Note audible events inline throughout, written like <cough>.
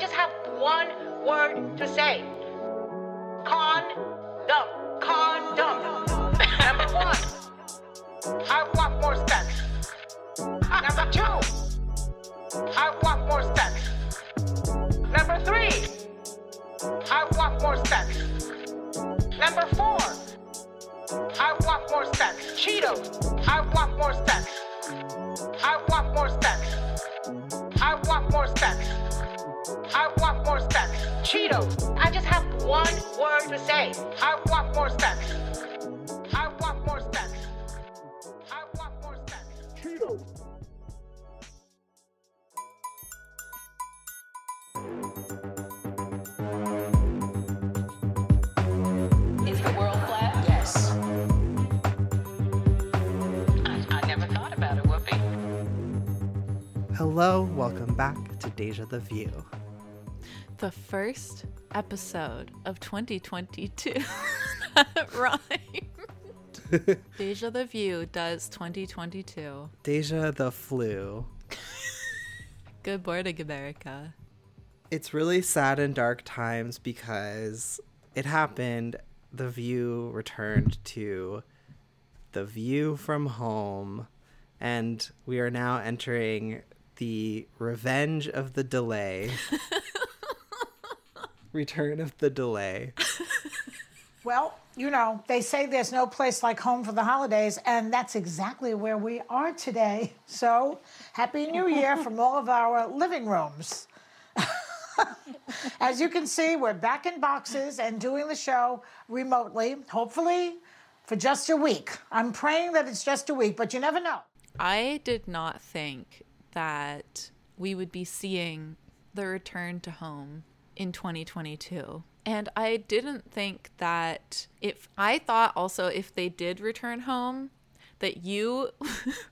just have one word to say. Condom. Condom. Number one, I want more sex. Number two, I want more sex. Number three, I want more sex. Number four, I want more sex. Cheetos, I want more sex. I want more sex. I want more sex. I want more sex. Cheetos. I just have one word to say. I want more sex. I want more sex. I want more sex. Cheetos. Is the world flat? Yes. I, I never thought about it, Whoopi. Hello, welcome back to Deja the View. The first episode of 2022 that <laughs> rhymed. Deja the View does 2022. Deja the Flu. Good morning, America. It's really sad and dark times because it happened. The View returned to the View from home, and we are now entering the revenge of the delay. <laughs> Return of the delay. <laughs> Well, you know, they say there's no place like home for the holidays, and that's exactly where we are today. So, Happy New Year from all of our living rooms. <laughs> As you can see, we're back in boxes and doing the show remotely, hopefully for just a week. I'm praying that it's just a week, but you never know. I did not think that we would be seeing the return to home in 2022. And I didn't think that if I thought also if they did return home, that you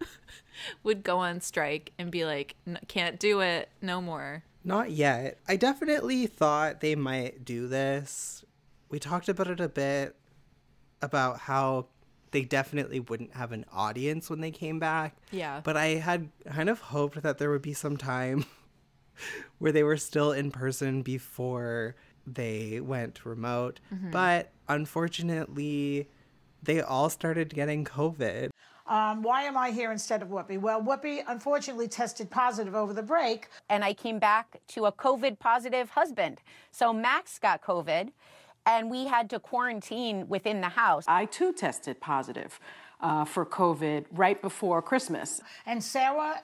<laughs> would go on strike and be like, "N- can't do it, no more. Not yet. I definitely thought they might do this. We talked about it a bit about how they definitely wouldn't have an audience when they came back. Yeah. But I had kind of hoped that there would be some time <laughs> where they were still in person before they went remote. But unfortunately, they all started getting COVID. Um, why am I here instead of Whoopi? Well, Whoopi unfortunately tested positive over the break. and I came back to a COVID positive husband. So Max got COVID, and we had to quarantine within the house. I too tested positive uh, for COVID right before Christmas. And Sara,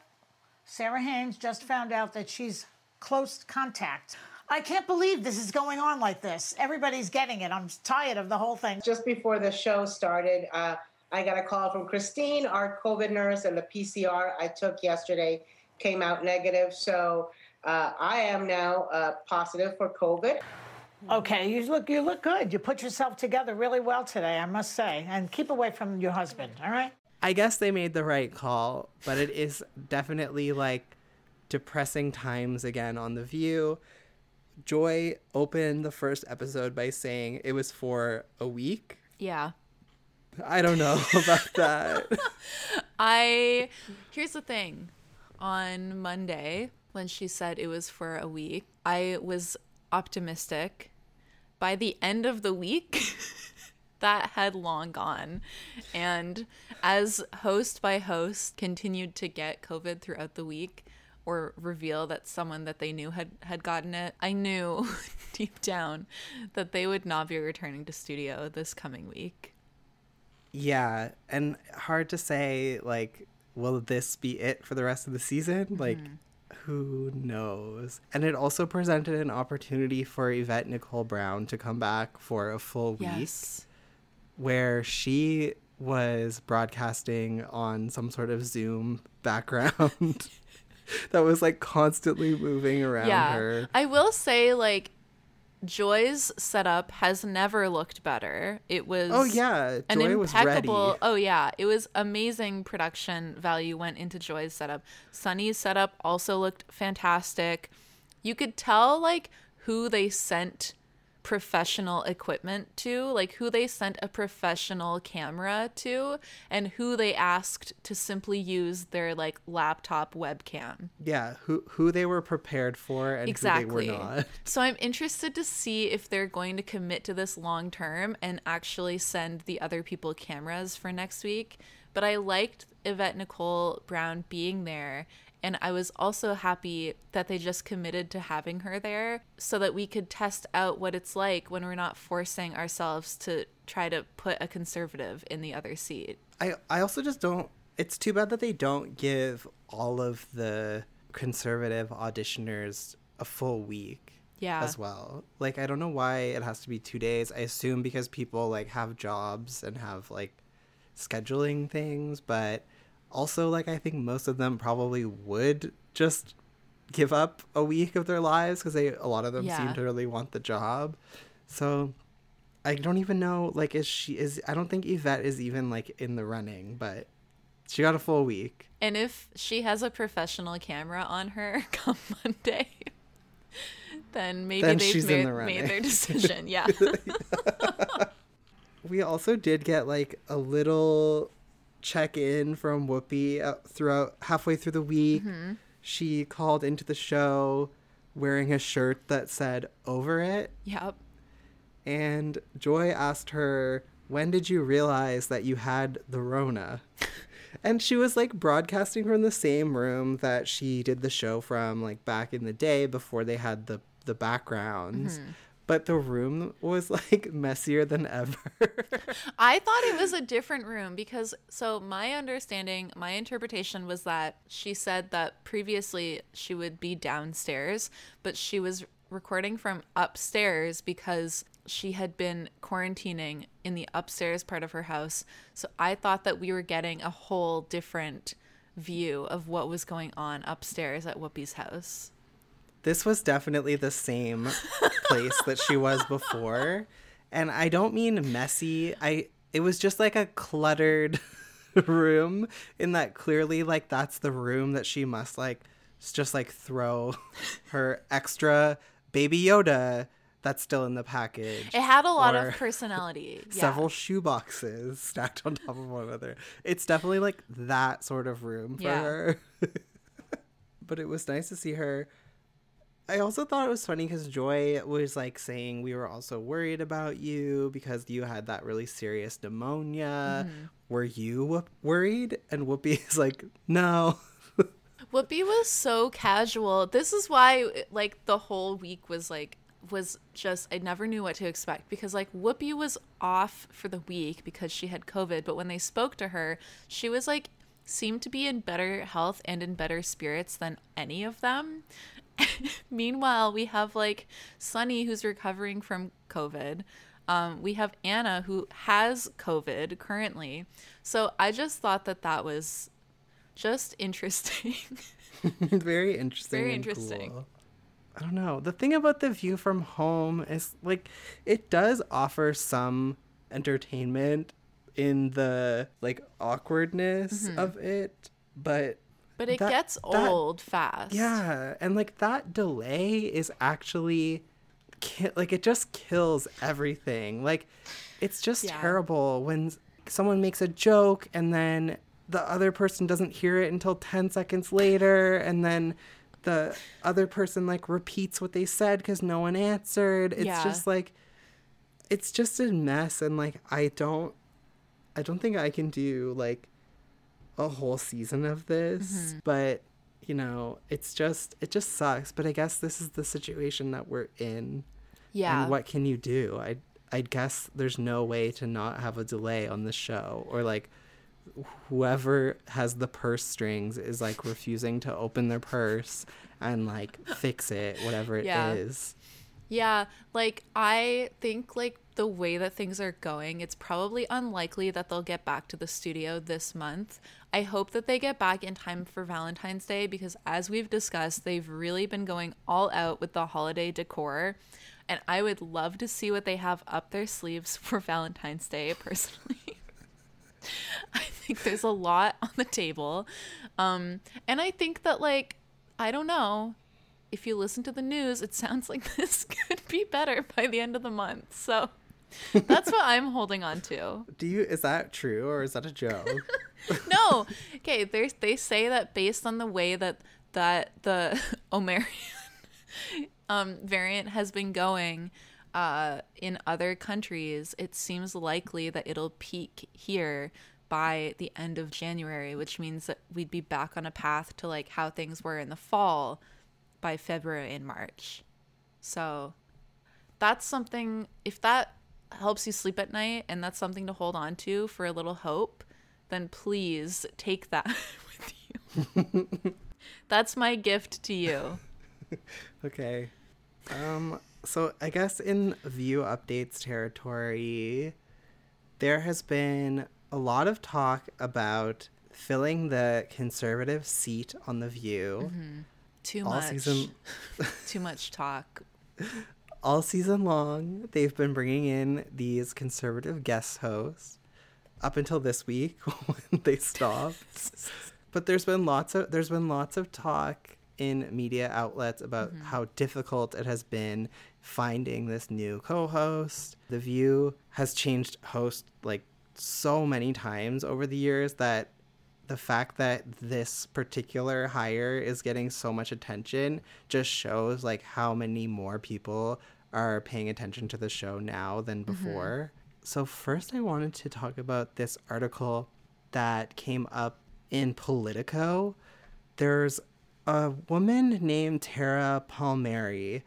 Sara Haines just found out that she's close contact. I can't believe this is going on like this. Everybody's getting it. I'm tired of the whole thing. just before the show started, uh, I got a call from Christine, our COVID nurse, and the PCR I took yesterday came out negative. So uh, I am now uh, positive for COVID. Okay, you look you look good. You put yourself together really well today, I must say. And keep away from your husband, all right? I guess they made the right call, but it is definitely like depressing times again on The View. Joy opened the first episode by saying it was for a week. Yeah. I don't know <laughs> about that. <laughs> I here's the thing. On Monday, when she said it was for a week, I was optimistic. By the end of the week, <laughs> that had long gone. And as host by host continued to get COVID throughout the week or reveal that someone that they knew had, had gotten it, I knew <laughs> deep down that they would not be returning to studio this coming week. yeah, and hard to say like will this be it for the rest of the season? Mm-hmm. Like who knows? And it also presented an opportunity for Yvette Nicole Brown to come back for a full week. Yes. Where she was broadcasting on some sort of Zoom background <laughs> that was like constantly moving around her. I will say, like, Joy's setup has never looked better. It was Oh yeah, an Joy was ready. impeccable. Oh yeah, it was amazing production value went into Joy's setup. Sunny's setup also looked fantastic. You could tell like who they sent professional equipment to, like who they sent a professional camera to, and who they asked to simply use their like laptop webcam. Yeah, who who they were prepared for and Exactly. who they were not. <laughs> So I'm interested to see if they're going to commit to this long term and actually send the other people cameras for next week. But I liked Yvette Nicole Brown being there. And I was also happy that they just committed to having her there so that we could test out what it's like when we're not forcing ourselves to try to put a conservative in the other seat. I I also just don't. It's too bad that they don't give all of the conservative auditioners a full week. Yeah. As well. Like I don't know why it has to be two days. I assume because people like have jobs and have like scheduling things, but also like I think most of them probably would just give up a week of their lives because they a lot of them Yeah. seem to really want the job. So I don't even know like is she is I don't think Yvette is even like in the running, but she got a full week. And if she has a professional camera on her <laughs> come Monday, then maybe Then they've she's in made, the running. made their <laughs> decision. Yeah. <laughs> We also did get like a little check in from Whoopi uh, throughout halfway through the week. She called into the show wearing a shirt that said over it yep. and Joy asked her, "When did you realize that you had the rona?" <laughs> and she was like broadcasting from the same room that she did the show from like back in the day before they had the the backgrounds. But the room was like messier than ever. <laughs> I thought it was a different room because, so my understanding, my interpretation was that she said that previously she would be downstairs, but she was recording from upstairs because she had been quarantining in the upstairs part of her house. So I thought that we were getting a whole different view of what was going on upstairs at Whoopi's house. This was definitely the same place that she was before and i don't mean messy i it was just like a cluttered <laughs> room in that clearly like that's the room that she must like just like throw <laughs> her extra baby yoda that's still in the package It had a lot of personality. <laughs> Yeah. several shoe boxes stacked on top of one another it's definitely like that sort of room for Yeah. her but it was nice to see her I also thought it was funny because Joy was like saying we were also worried about you because you had that really serious pneumonia. Mm-hmm. Were you wo- worried? And Whoopi <laughs> is like, no. <laughs> Whoopi was so casual. This is why like the whole week was like was just I never knew what to expect because like Whoopi was off for the week because she had COVID, but when they spoke to her, she was like seemed to be in better health and in better spirits than any of them. <laughs> Meanwhile, we have like Sunny who's recovering from COVID. Um, we have Anna who has COVID currently. So I just thought that that was just interesting. <laughs> <laughs> Very interesting. Very interesting. cool. I don't know. The thing about the view from home is like it does offer some entertainment in the like awkwardness of it, but But it That- gets that- old fast. Yeah, and like that delay is actually ki- like it just kills everything. Like it's just Yeah. terrible when someone makes a joke and then the other person doesn't hear it until 10 seconds later and then the other person like repeats what they said cuz no one answered. It's Yeah. just like it's just a mess and like I don't I don't think I can do like a whole season of this, Mm-hmm. but you know, it's just it just sucks, but I guess this is the situation that we're in. Yeah. And what can you do? I I guess there's no way to not have a delay on the show or like whoever has the purse strings is like <laughs> refusing to open their purse and like fix it whatever it is. Yeah. Yeah, like I think like the way that things are going, it's probably unlikely that they'll get back to the studio this month. I hope that they get back in time for Valentine's Day because as we've discussed, they've really been going all out with the holiday decor. And I would love to see what they have up their sleeves <laughs> for Valentine's Day personally. <laughs> I think there's a lot on the table. Um and I think that like I don't know, if you listen to the news, it sounds like <laughs> this could be better by the end of the month. So <laughs> that's what I'm holding on to. Do you is that true or is that a joke? <laughs> No, okay. They they say that based on the way that that the <laughs> Omarion um, variant has been going uh, in other countries, it seems likely that it'll peak here by the end of January, which means that we'd be back on a path to like how things were in the fall by February and March. So that's something, if that helps you sleep at night and that's something to hold on to for a little hope, then please take that <laughs> with you. <laughs> that's my gift to you. <laughs> okay. Um so I guess in view updates territory there has been a lot of talk about filling the conservative seat on the view. Too All much. season Too much talk. All season long they've been bringing in these conservative guest hosts. Up until this week <laughs> when they stopped. <laughs> But there's been lots of there's been lots of talk in media outlets about mm-hmm. how difficult it has been finding this new co-host. The view has changed host like so many times over the years that the fact that this particular hire is getting so much attention just shows like how many more people are paying attention to the show now than mm-hmm. before. So first I wanted to talk about this article that came up in Politico. There's a woman named Tara Palmieri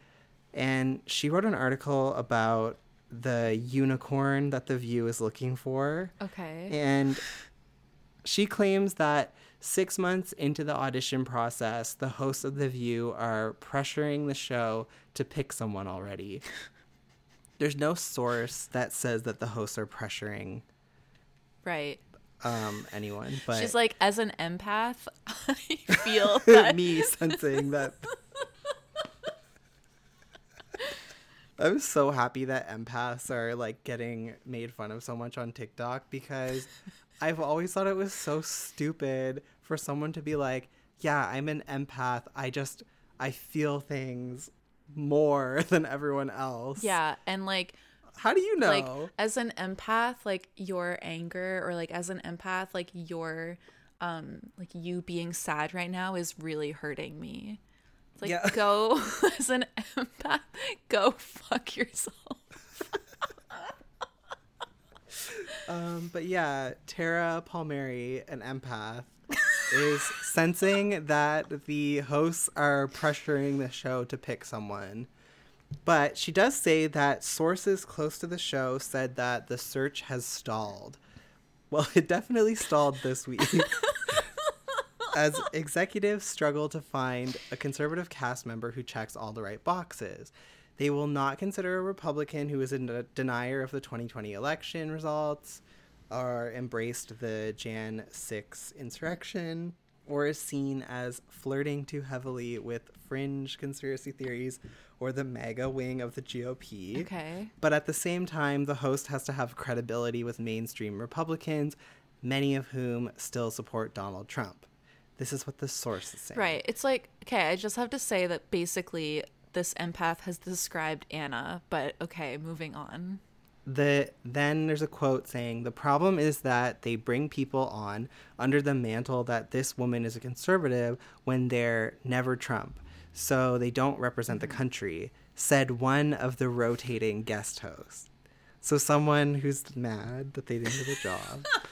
and she wrote an article about the unicorn that the view is looking for. Okay. And she claims that six months into the audition process, the hosts of The View are pressuring the show to pick someone already. There's no source that says that the hosts are pressuring Right. um, anyone, but She's like, as an empath, <laughs> I feel <laughs> that. me <laughs> sensing that. I'm so happy that empaths are like getting made fun of so much on TikTok because I've always thought it was so stupid for someone to be like, "Yeah, I'm an empath. I just I feel things more <laughs> than everyone else." Yeah. And like, How do you know? like as an empath, like your anger or like as an empath, like your, um, like you being sad right now is really hurting me. It's like, Yeah. <laughs> go <laughs> as an empath, go fuck yourself. Um, but yeah, Tara Palmieri, an empath, is <laughs> sensing that the hosts are pressuring the show to pick someone. But she does say that sources close to the show said that the search has stalled. Well, it definitely stalled this week. as <laughs> executives struggle to find a conservative cast member who checks all the right boxes. They will not consider a Republican who is a denier of the 2020 election results, or embraced the Jan 6 insurrection, or is seen as flirting too heavily with fringe conspiracy theories or the MAGA wing of the GOP. Okay. But at the same time, the host has to have credibility with mainstream Republicans, many of whom still support Donald Trump. This is what the source is saying. Right. It's like, okay, I just have to say that basically this empath has described Anna, but okay, moving on. The then there's a quote saying the problem is that they bring people on under the mantle that this woman is a conservative when they're never Trump. So they don't represent the mm-hmm. country, said one of the rotating guest hosts. So someone who's mad that they didn't get a job. <laughs>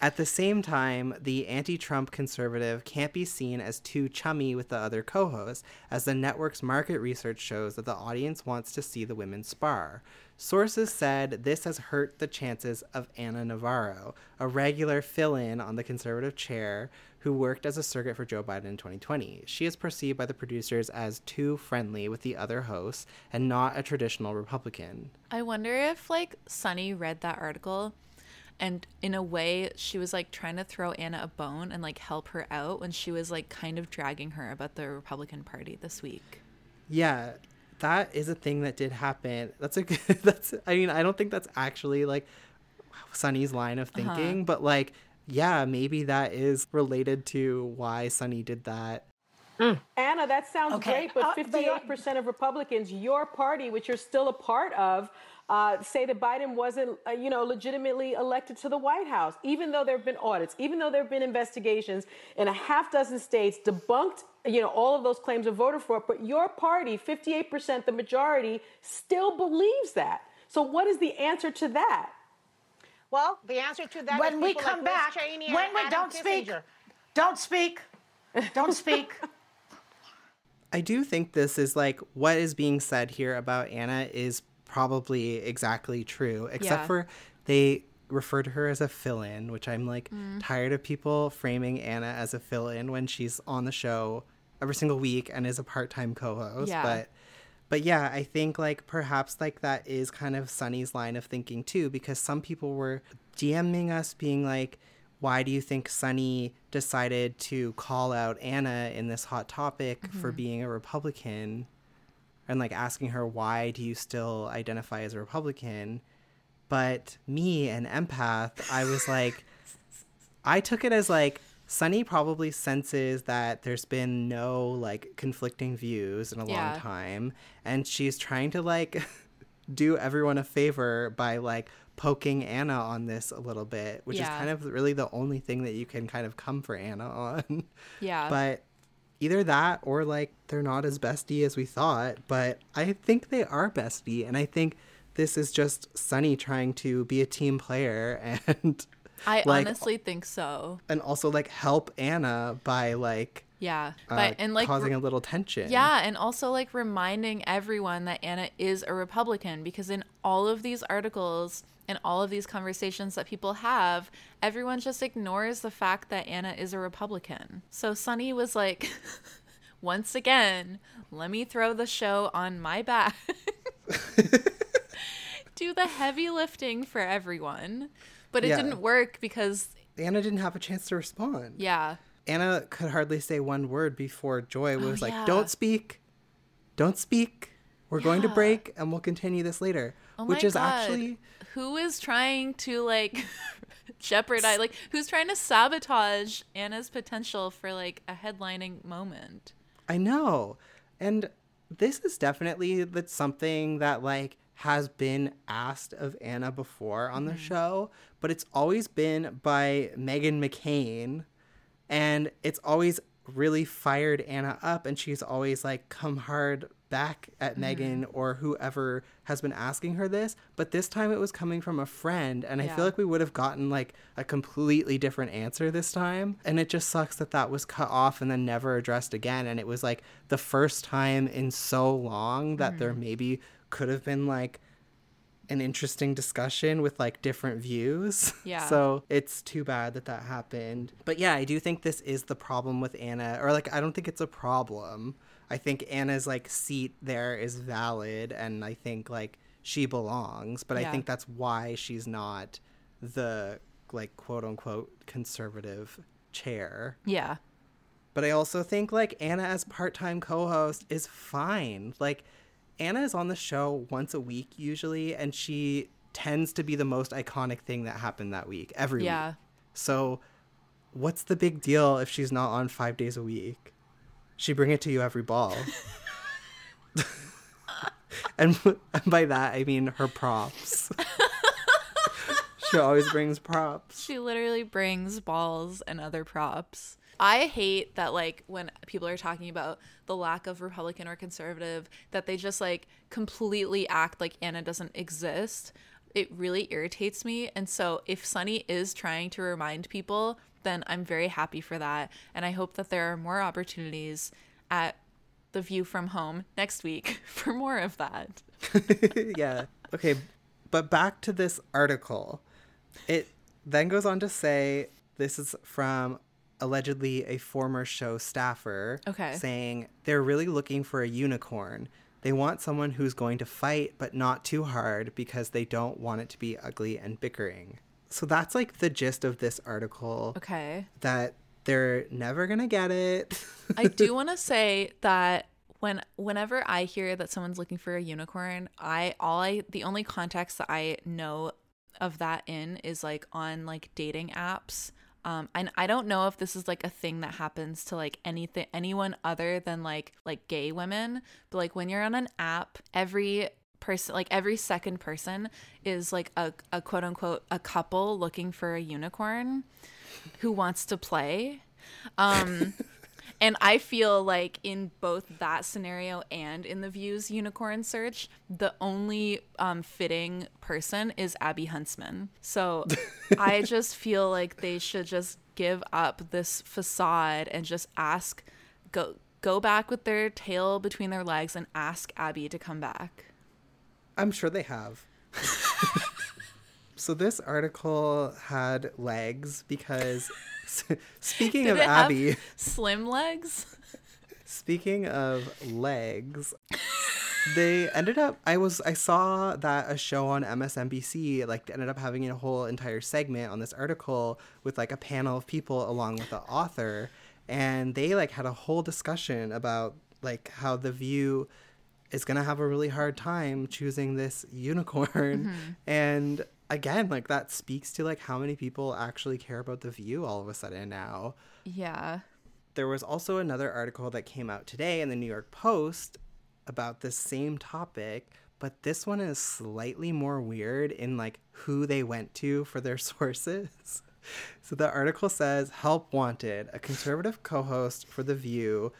At the same time, the anti Trump conservative can't be seen as too chummy with the other co hosts, as the network's market research shows that the audience wants to see the women spar. Sources said this has hurt the chances of Ana Navarro, a regular fill in on the conservative chair who worked as a surrogate for Joe Biden in 2020. She is perceived by the producers as too friendly with the other hosts and not a traditional Republican. I wonder if like Sunny read that article and in a way she was like trying to throw Anna a bone and like help her out when she was like kind of dragging her about the Republican Party this week. Yeah, that is a thing that did happen. That's a <laughs> good. That's. I mean, I don't think that's actually like Sunny's line of thinking, Uh-huh. but like, yeah, maybe that is related to why Sunny did that. Anna, that sounds Okay. great, but Uh, they- 58% of Republicans, your party, which you're still a part of, uh, say that Biden wasn't, uh, you know, legitimately elected to the White House, even though there have been audits, even though there have been investigations in a half dozen states debunked, you know, all of those claims of voter fraud. But your party, 58%, the majority, still believes that. So what is the answer to that? Well, the answer to that when we come like Liz back, Cheney and when we Adam don't speak, don't speak, don't speak. <laughs> I do think this is like what is being said here about Anna is probably exactly true, except Yeah. for they refer to her as a fill in, which I'm like Mm. tired of people framing Anna as a fill in when she's on the show every single week and is a part time co host. Yeah. But but yeah, I think like perhaps like that is kind of Sunny's line of thinking too, because some people were DMing us being like, why do you think Sunny decided to call out Anna in this hot topic for being a Republican? And like asking her, why do you still identify as a Republican? But me, an empath, I was like, I took it as like Sunny probably senses that there's been no like conflicting views in a Yeah. long time, and she's trying to like <laughs> do everyone a favor by like poking Anna on this a little bit, which is kind of really the only thing that you can kind of come for Anna on. Yeah. But either that or like they're not as bestie as we thought, but I think they are bestie and I think this is just Sunny trying to be a team player <laughs> and I like, honestly think so. and also like help Anna by like Yeah. uh, But and like causing a little tension. Yeah, and also like reminding everyone that Anna is a Republican because in all of these articles and all of these conversations that people have, everyone just ignores the fact that Anna is a Republican. So Sunny was like, <laughs> once again, let me throw the show on my back. <laughs> Do the heavy lifting for everyone. But it Yeah. didn't work because, Anna didn't have a chance to respond. yeah. Anna could hardly say one word before Joy oh, was like, Oh, yeah. "Don't speak. Don't speak. We're going to break and we'll continue this later." Oh which is God. actually who is trying to like <laughs> jeopardize like who's trying to sabotage Anna's potential for like a headlining moment. I know. And this is definitely that's something that like has been asked of Anna before on the mm-hmm. show, but it's always been by Meghan McCain and it's always really fired Anna up and she's always like come hard back at mm-hmm. Meghan or whoever has been asking her this, but this time it was coming from a friend and I feel like we would have gotten like a completely different answer this time. And it just sucks that that was cut off and then never addressed again. And it was like the first time in so long that there mm-hmm. maybe could have been like an interesting discussion with like different views. <laughs> Yeah. So it's too bad that that happened. But yeah, I do think this is the problem with Anna, or like I don't think it's a problem. I think Anna's like seat there is valid, and I think like she belongs. But I think that's why she's not the like quote unquote conservative chair. Yeah. But I also think like Anna as part-time co-host is fine. Like Anna is on the show once a week usually and she tends to be the most iconic thing that happened that week every Yeah. week. So what's the big deal if she's not on 5 days a week? She bring it to you every ball. <laughs> <laughs> and by that I mean her props. <laughs> she always brings props. She literally brings balls and other props. I hate that like when people are talking about the lack of Republican or conservative that they just like completely act like Anna doesn't exist. It really irritates me. And so if Sunny is trying to remind people, then I'm very happy for that. And I hope that there are more opportunities at the view from home next week <laughs> for more of that. <laughs> yeah. Okay. But back to this article. It then goes on to say this is from allegedly a former show staffer. Okay. Saying they're really looking for a unicorn. They want someone who's going to fight, but not too hard because they don't want it to be ugly and bickering. So that's like the gist of this article Okay. that they're never going to get it. I do <laughs> want to say that when whenever I hear that someone's looking for a unicorn, I all I the only context that I know of that in is like on like dating apps. Um, and I don't know if this is like a thing that happens to like anything anyone other than like like gay women, but like when you're on an app, every person like every second person is like a, a quote unquote a couple looking for a unicorn who wants to play. Um <laughs> and I feel like in both that scenario and in the views unicorn search, the only um, fitting person is Abby Huntsman. So <laughs> I just feel like they should just give up this facade and just ask, go go back with their tail between their legs and ask Abby to come back. I'm sure they have. <laughs> so this article had legs because <laughs> speaking Did of Abby, slim legs. speaking of legs, they ended up I was I saw that a show on MSNBC like ended up having a whole entire segment on this article with like a panel of people along with the author. And they like had a whole discussion about like how the view is going to have a really hard time choosing this unicorn. Mm-hmm. And again like that speaks to like how many people actually care about the view all of a sudden now Yeah. there was also another article that came out today in the New York Post about this same topic, but this one is slightly more weird in like who they went to for their <laughs> sources. So the article says Help Wanted, a conservative co host for The View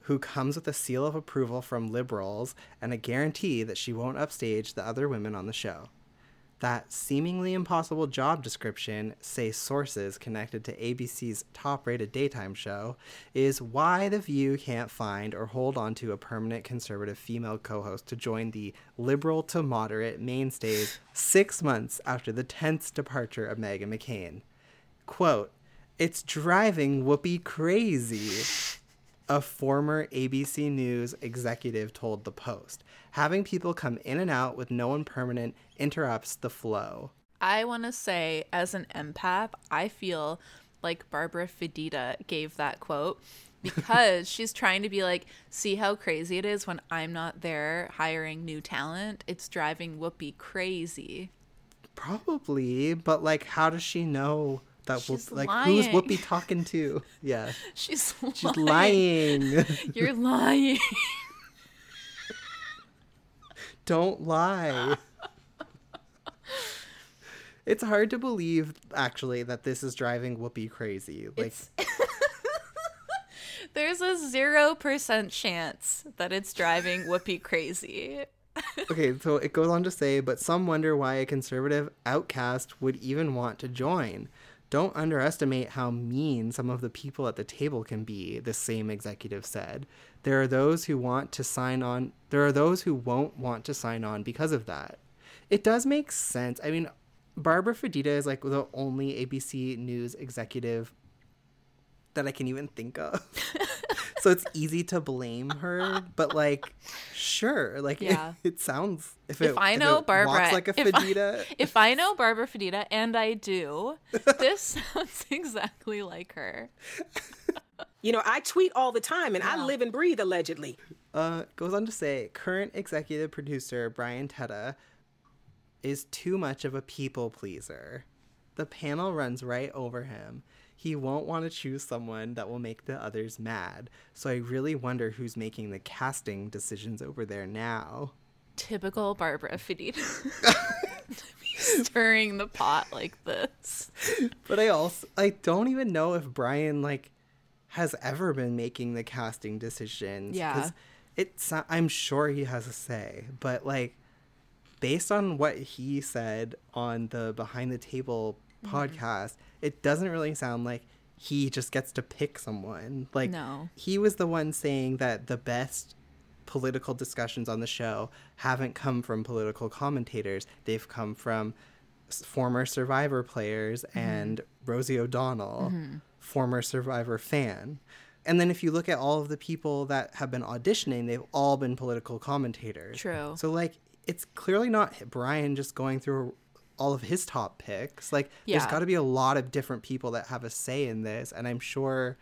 who comes with a seal of approval from liberals and a guarantee that she won't upstage the other women on the show. That seemingly impossible job description, say sources connected to ABC's top rated daytime show, is why The View can't find or hold on to a permanent conservative female co host to join the liberal to moderate mainstays six months after the tense departure of Meghan McCain. Quote, It's driving Whoopi crazy a former ABC News executive told The Post. Having people come in and out with no one permanent interrupts the flow. I want to say, as an empath, I feel like Barbara Fedida gave that quote <laughs> because she's trying to be like, see how crazy it is when I'm not there hiring new talent? It's driving Whoopi crazy. Probably, but like, how does she know that? She's Whoop, like, who's lying. Whoopi talking to? <laughs> Yeah, She's, she's lying. <laughs> You're lying. <laughs> Don't lie. It's hard to believe, actually, that this is driving Whoopi crazy. Like, There's a 0% chance that it's driving Whoopi crazy. okay, so it goes on to say, but some wonder why a conservative outcast would even want to join. Don't underestimate how mean some of the people at the table can be, the same executive said. There are those who want to sign on, there are those who won't want to sign on because of that. It does make sense. I mean, Barbara Fedida is like the only ABC News executive that I can even think of. <laughs> so it's easy to blame her, but like, sure, like Yeah. it, it sounds if, If I know it Barbara, walks like a if I- <laughs> If I know Barbara Fedida, and I do, this <laughs> sounds exactly like her. You know, I tweet all the time and I live and breathe allegedly. uh, goes on to say current executive producer Brian Teta is too much of a people pleaser. The panel runs right over him. He won't want to choose someone that will make the others mad. So I really wonder who's making the casting decisions over there now. Typical Barbara Fedida. <laughs> <laughs> Stirring the pot like this. But I also I don't even know if Brian like has ever been making the casting decisions. Yeah. It's I'm sure he has a say, but like based on what he said on the behind the table Mm-hmm. It doesn't really sound like he just gets to pick someone. Like No. he was the one saying that the best political discussions on the show haven't come from political commentators. They've come from former Survivor players mm-hmm. and Rosie O'Donnell, mm-hmm. former Survivor fan. And then if you look at all of the people that have been auditioning, they've all been political commentators. True. So like it's clearly not Brian just going through all of his top picks. Like there's got to be a lot of different people that have a say in this and I'm sure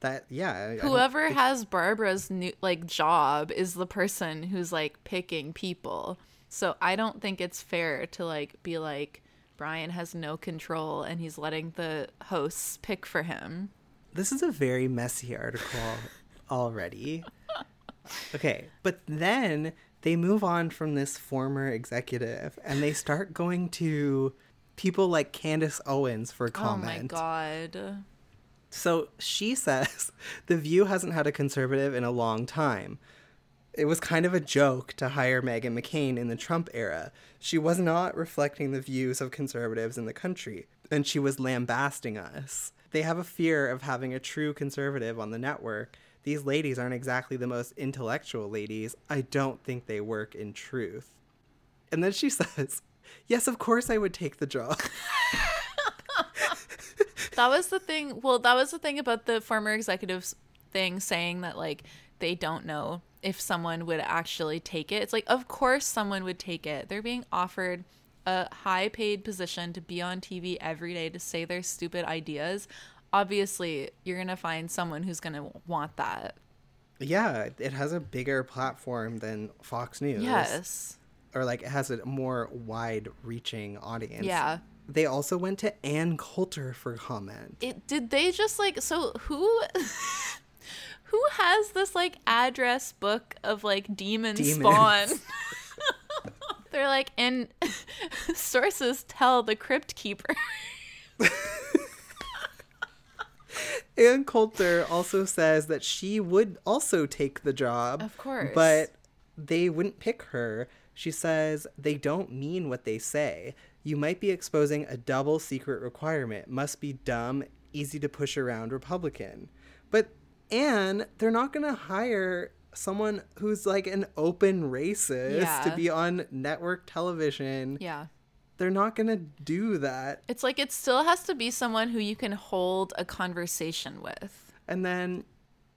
that yeah, Whoever think- has Barbara's new like job is the person who's like picking people. So I don't think it's fair to like be like, Brian has no control and he's letting the hosts pick for him. This is a very messy article <laughs> already. Okay, but then they move on from this former executive and they start going to people like Candace Owens for comment. Oh my god. So she <laughs> says The View hasn't had a conservative in a long time. It was kind of a joke to hire Meghan McCain in the Trump era. She was not reflecting the views of conservatives in the country, and she was lambasting us. They have a fear of having a true conservative on the network. These ladies aren't exactly the most intellectual ladies. I don't think they work in truth. And then she <laughs> says, Yes, of course I would take the job. <laughs> That was the thing. Well, that was the thing about the former executives thing saying that like they don't know if someone would actually take it. It's like of course someone would take it. They're being offered a high paid position to be on TV every day to say their stupid ideas. Obviously, you're going to find someone who's going to want that. Yeah, it has a bigger platform than Fox News. Yes. Or like it has a more wide reaching audience. Yeah. They also went to Ann Coulter for comment. It did they just like so who <laughs> who has this like address book of like demon Demons. spawn? <laughs> <laughs> They're like and sources tell the crypt keeper. <laughs> Ann Coulter also says that she would also take the job. Of course. But they wouldn't pick her. She says they don't mean what they say. You might be exposing a double secret requirement. Must be dumb, easy to push around Republican. But Ann, they're not going to hire someone who's like an open racist to be on network television. yeah. They're not going to do that. It's like it still has to be someone who you can hold a conversation with. And then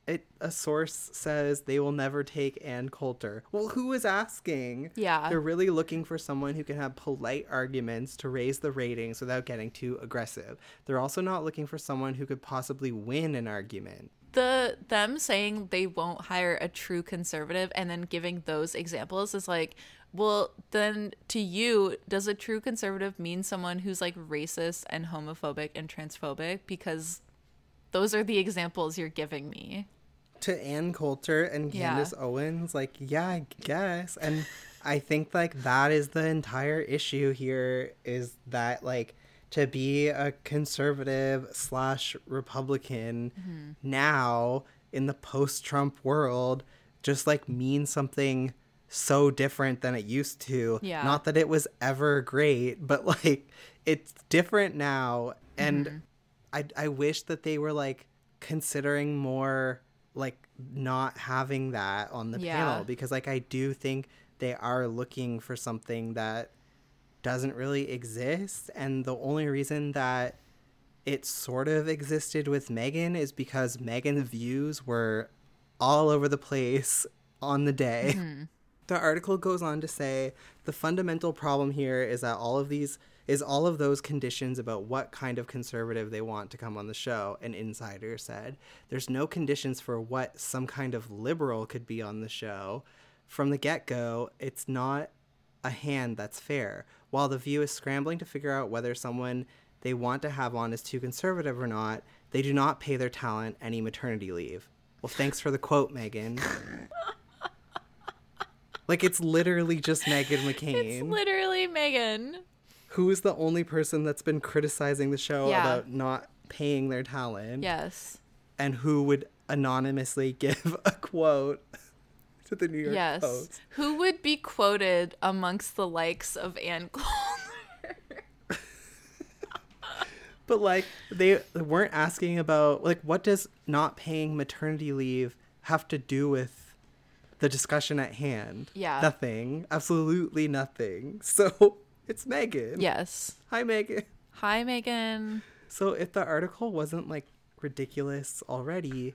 it a source says they will never take Ann Coulter. Well, who is asking? Yeah. They're really looking for someone who can have polite arguments to raise the ratings without getting too aggressive. They're also not looking for someone who could possibly win an argument. the them saying they won't hire a true conservative and then giving those examples is like well then to you does a true conservative mean someone who's like racist and homophobic and transphobic because those are the examples you're giving me To Ann Coulter and Yeah. Candace Owens, like, yeah, I guess. And I think like that is the entire issue here is that like to be a conservative slash Republican Mm-hmm. now in the post Trump world just like means something so different than it used to. Yeah. Not that it was ever great, but <laughs> like it's different now. And Mm-hmm. I I wish that they were like considering more like not having that on the Yeah. panel because like I do think they are looking for something that doesn't really exist and the only reason that it sort of existed with Meghan is because Meghan's views were all over the place <laughs> on the day. The article goes on to say the fundamental problem here is that all of these is all of those conditions about what kind of conservative they want to come on the show, an insider said. There's no conditions for what some kind of liberal could be on the show. From the get go, it's not a hand that's fair. While the view is scrambling to figure out whether someone they want to have on is too conservative or not, they do not pay their talent any maternity leave. Well, thanks for the quote, Meghan. <laughs> like it's literally just Meghan <laughs> McCain, it's literally Meghan who is the only person that's been criticizing the show Yeah. about not paying their talent, yes and who would anonymously <laughs> give a quote <laughs> to the New York yes Post. who would be quoted amongst the likes of ann Coulter? But like they weren't asking about like what does not paying maternity leave have to do with the discussion at hand? Yeah. Nothing. Absolutely nothing. <laughs> So it's Meghan. yes Hi Meghan. hi Meghan So if the article wasn't like ridiculous already,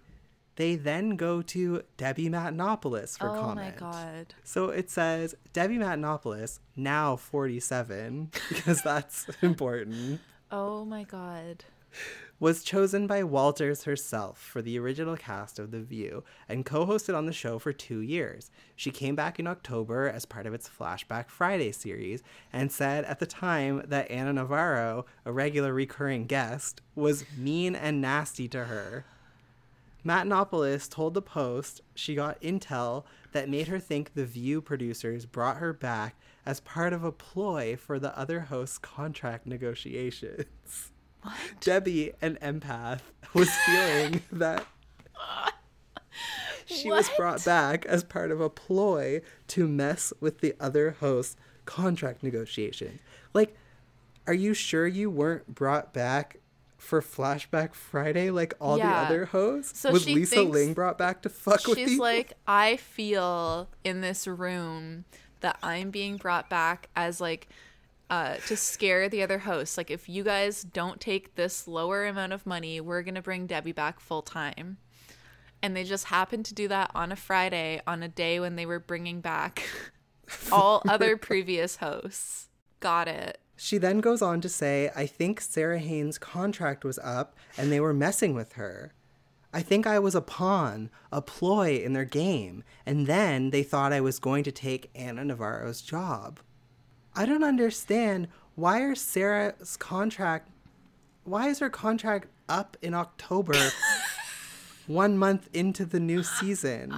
they then go to Debbie Matenopoulos for oh comment. my god So it says Debbie Matenopoulos, now 47, <laughs> because that's <laughs> important. oh my god was chosen by Walters herself for the original cast of The View and co hosted on the show for two years. She came back in October as part of its Flashback Friday series and said at the time that Ana Navarro, a regular recurring guest, was mean and nasty to her. Matenopoulos told the Post she got intel that made her think the View producers brought her back as part of a ploy for the other host's contract negotiations. <laughs> Debbie, an empath, was feeling <laughs> that she was brought back as part of a ploy to mess with the other host's contract negotiations. Like, are you sure you weren't brought back for Flashback Friday like all the other hosts? So was Lisa Ling brought back to fuck with She's like, I feel in this room that I'm being brought back as like uh, to scare the other hosts. Like, if you guys don't take this lower amount of money, we're gonna bring Debbie back full time. And they just happened to do that on a Friday, on a day when they were bringing back <laughs> all other <laughs> previous hosts. Got it. She then goes on to say, I think Sara Haines' contract was up and they were messing with her. I think I was a pawn, a ploy in their game, and then they thought I was going to take Ana Navarro's job. I don't understand why are Sara's contract why is her contract up in October <laughs> one month into the new season?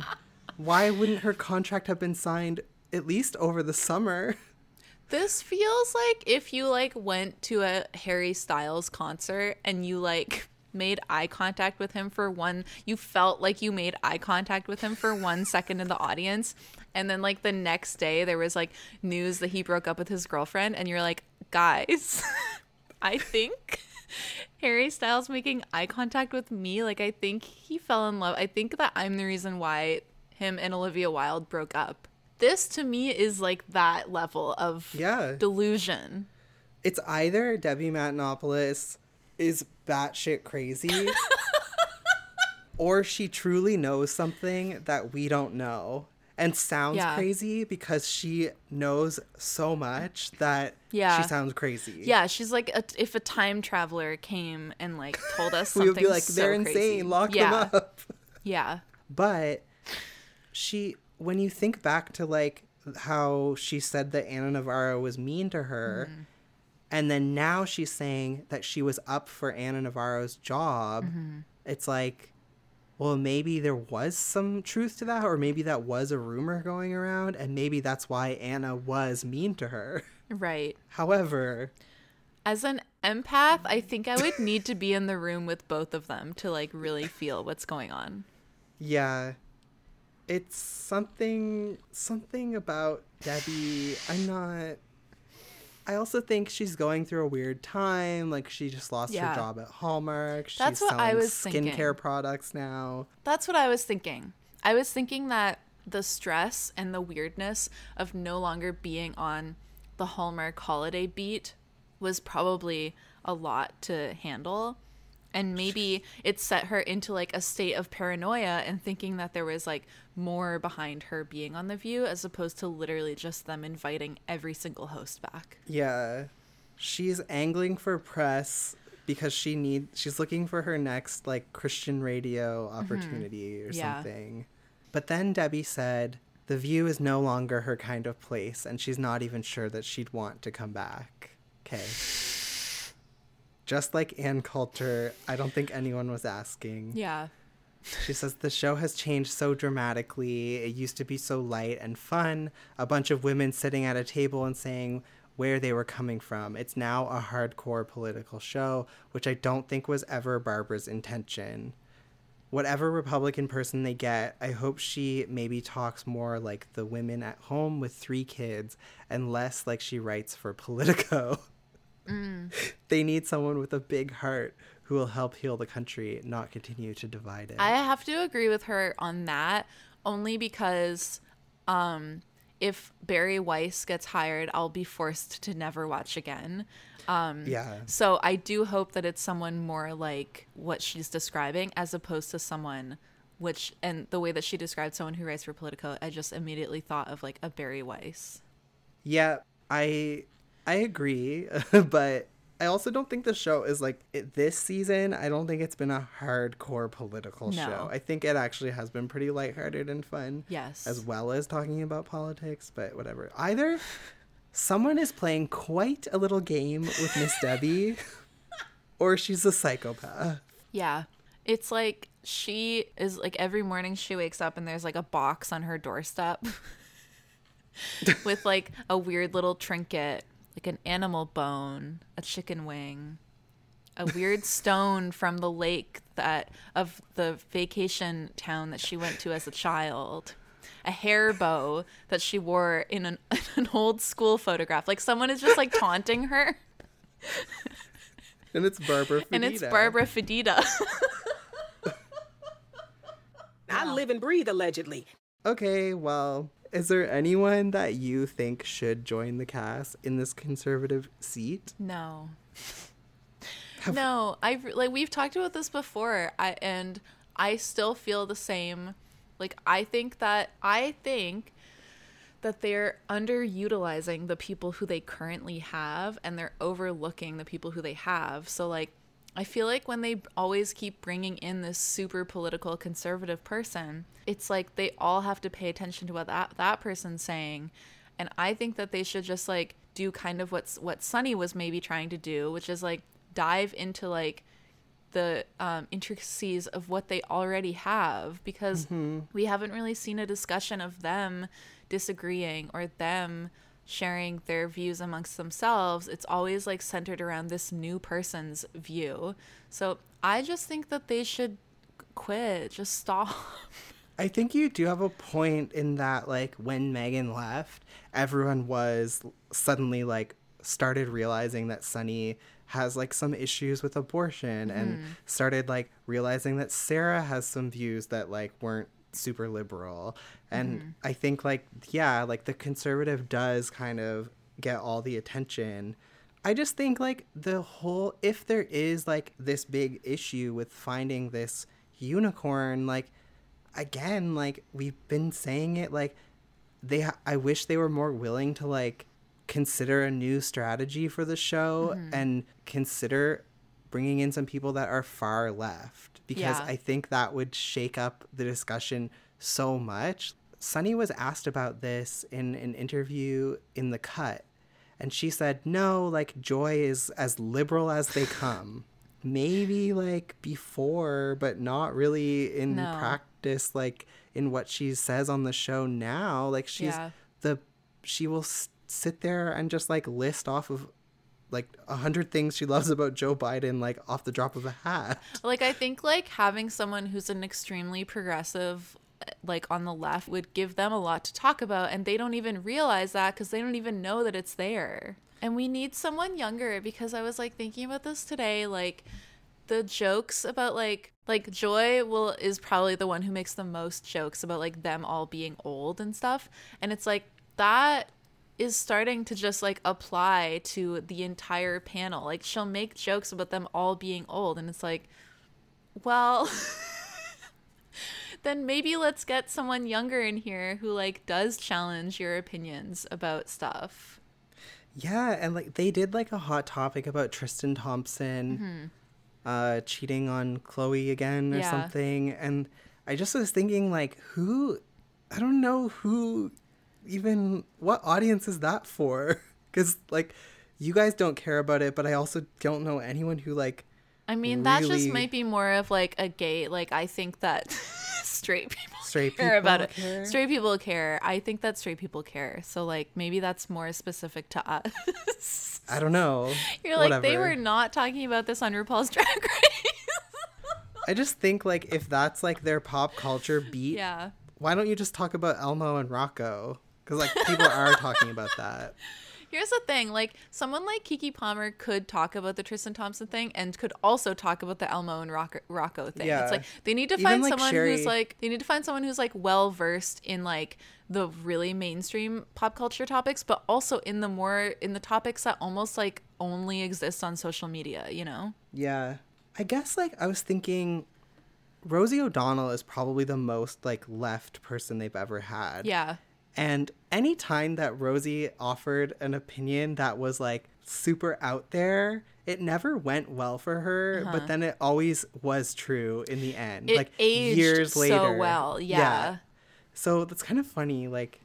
Why wouldn't her contract have been signed at least over the summer? This feels like if you like went to a Harry Styles concert and you like made eye contact with him for one you felt like you made eye contact with him for one second in the audience and then like the next day there was like news that he broke up with his girlfriend and you're like guys <laughs> i think harry styles making eye contact with me. Like i think he fell in love. I think that i'm the reason why him and olivia wilde broke up. This to me is like that level of Yeah. delusion. It's either Debbie Matenopoulos is batshit crazy, <laughs> or she truly knows something that we don't know and sounds Yeah. crazy because she knows so much that Yeah. she sounds crazy. Yeah, she's like a, if a time traveler came and like told us <laughs> we something would be like, so they're crazy." insane, lock yeah. them up. <laughs> Yeah. But she, when you think back to like how she said that Ana Navarro was mean to her, Mm-hmm. and then now she's saying that she was up for Ana Navarro's job, Mm-hmm. it's like, well, maybe there was some truth to that, or maybe that was a rumor going around, and maybe that's why Ana was mean to her. Right. However, As an empath, I think I would need to be in the room with both of them to like really feel what's going on. Yeah. It's something something about Debbie. I'm not I also think she's going through a weird time. Like she just lost Yeah. her job at Hallmark. She's That's what I selling was skincare thinking. products now. That's what I was thinking. I was thinking that the stress and the weirdness of no longer being on the Hallmark holiday beat was probably a lot to handle. And maybe it set her into like a state of paranoia and thinking that there was like more behind her being on The View as opposed to literally just them inviting every single host back. Yeah. She's angling for press because she need she's looking for her next like Christian radio opportunity or Mm-hmm. Yeah. something. But then Debbie said the view is no longer her kind of place and she's not even sure that she'd want to come back. Okay. Just like Ann Coulter, I don't think anyone was asking. Yeah. She says the show has changed so dramatically. It used to be so light and fun, a bunch of women sitting at a table and saying where they were coming from. It's now a hardcore political show, which I don't think was ever Barbara's intention. Whatever Republican person they get, I hope she maybe talks more like the women at home with three kids and less like she writes for Politico. <laughs> They need someone with a big heart who will help heal the country, not continue to divide it. I have to agree with her on that only because um if Bari Weiss gets hired, I'll be forced to never watch again. Um Yeah. so I do hope that it's someone more like what she's describing as opposed to someone which and the way that she described someone who writes for Politico, I just immediately thought of like a Bari Weiss. Yeah, I I agree, <laughs> but I also don't think the show is like it, this season. I don't think it's been a hardcore political No. show. I think it actually has been pretty lighthearted and fun. Yes. As well as talking about politics, but whatever. Either someone is playing quite a little game with Miss <laughs> Debbie, or she's a psychopath. Yeah. It's like she is like every morning she wakes up and there's like a box on her doorstep <laughs> with like a weird little trinket, like an animal bone, a chicken wing, a weird <laughs> stone from the lake that of the vacation town that she went to as a child. A hair bow that she wore in an, <laughs> an old school photograph. Like someone is just like taunting her. And it's Barbara. <laughs> And it's Barbara Fedida. I live and breathe allegedly. Okay, well, is there anyone that you think should join the cast in this conservative seat? No. no, I've like we've talked about this before. I and I still feel the same. Like I think that I think that they're underutilizing the people who they currently have and they're overlooking the people who they have. So like I feel like when they always keep bringing in this super political conservative person, it's like they all have to pay attention to what that that person's saying. And I think that they should just like do kind of what's what Sunny was maybe trying to do, which is like dive into like the um, intricacies of what they already have because we haven't really seen a discussion of them disagreeing or them sharing their views amongst themselves. It's always like centered around this new person's view. So I just think that they should quit, just stop. I think you do have a point in that, like, when Meghan left, everyone was suddenly, like, started realizing that Sunny has, like, some issues with abortion and mm-hmm. started, like, realizing that Sara has some views that, like, weren't super liberal. And mm-hmm. I think, like, yeah, like, the conservative does kind of get all the attention. I just think, like, the whole, if there is, like, this big issue with finding this unicorn, like, again like we've been saying it like they ha- i wish they were more willing to like consider a new strategy for the show mm-hmm. and consider bringing in some people that are far left because Yeah. i think that would shake up the discussion so much sunny was asked about this in an interview in the cut and she said no like joy is as liberal as they <laughs> come maybe like before but not really in No. practice like in what she says on the show now like she's Yeah. the she will s- sit there and just like list off of like a hundred things she loves about joe biden like off the drop of a hat like I think like having someone who's an extremely progressive like on the left would give them a lot to talk about and they don't even realize that cuz they don't even know that it's there. And we need someone younger because I was like thinking about this today like the jokes about like like Joy will is probably the one who makes the most jokes about like them all being old and stuff and it's like that is starting to just like apply to the entire panel. Like she'll make jokes about them all being old and it's like well <laughs> then maybe let's get someone younger in here who like does challenge your opinions about stuff. yeah and like they did like a hot topic about tristan thompson uh cheating on khloe again or Yeah. something and i just was thinking like who i don't know who even what audience is that for <laughs> because like you guys don't care about it but i also don't know anyone who like I mean, that just might be more of like a gay like I think that <laughs> straight people Straight care about people it. Straight people care. I think that straight people care. So like maybe that's more specific to us. i don't know <laughs> You're like they were not talking about this on RuPaul's Drag Race. i just think like if that's like their pop culture beat yeah. why don't you just talk about elmo and rocco because like people are talking about that <laughs> Here's the thing, like someone like Keke Palmer could talk about the Tristan Thompson thing and could also talk about the Elmo and Rocco, Rocco thing. Yeah. It's like they need to Even, find like, someone Sherry- who's like they need to find someone who's like well versed in like the really mainstream pop culture topics, but also in the more in the topics that almost like only exist on social media, you know? Yeah. I guess like I was thinking Rosie O'Donnell is probably the most like left person they've ever had. Yeah. And any time that Rosie offered an opinion that was like super out there, it never went well for her, but then it always was true in the end. Uh-huh. It like years so later. well, yeah. So that's kind of funny, like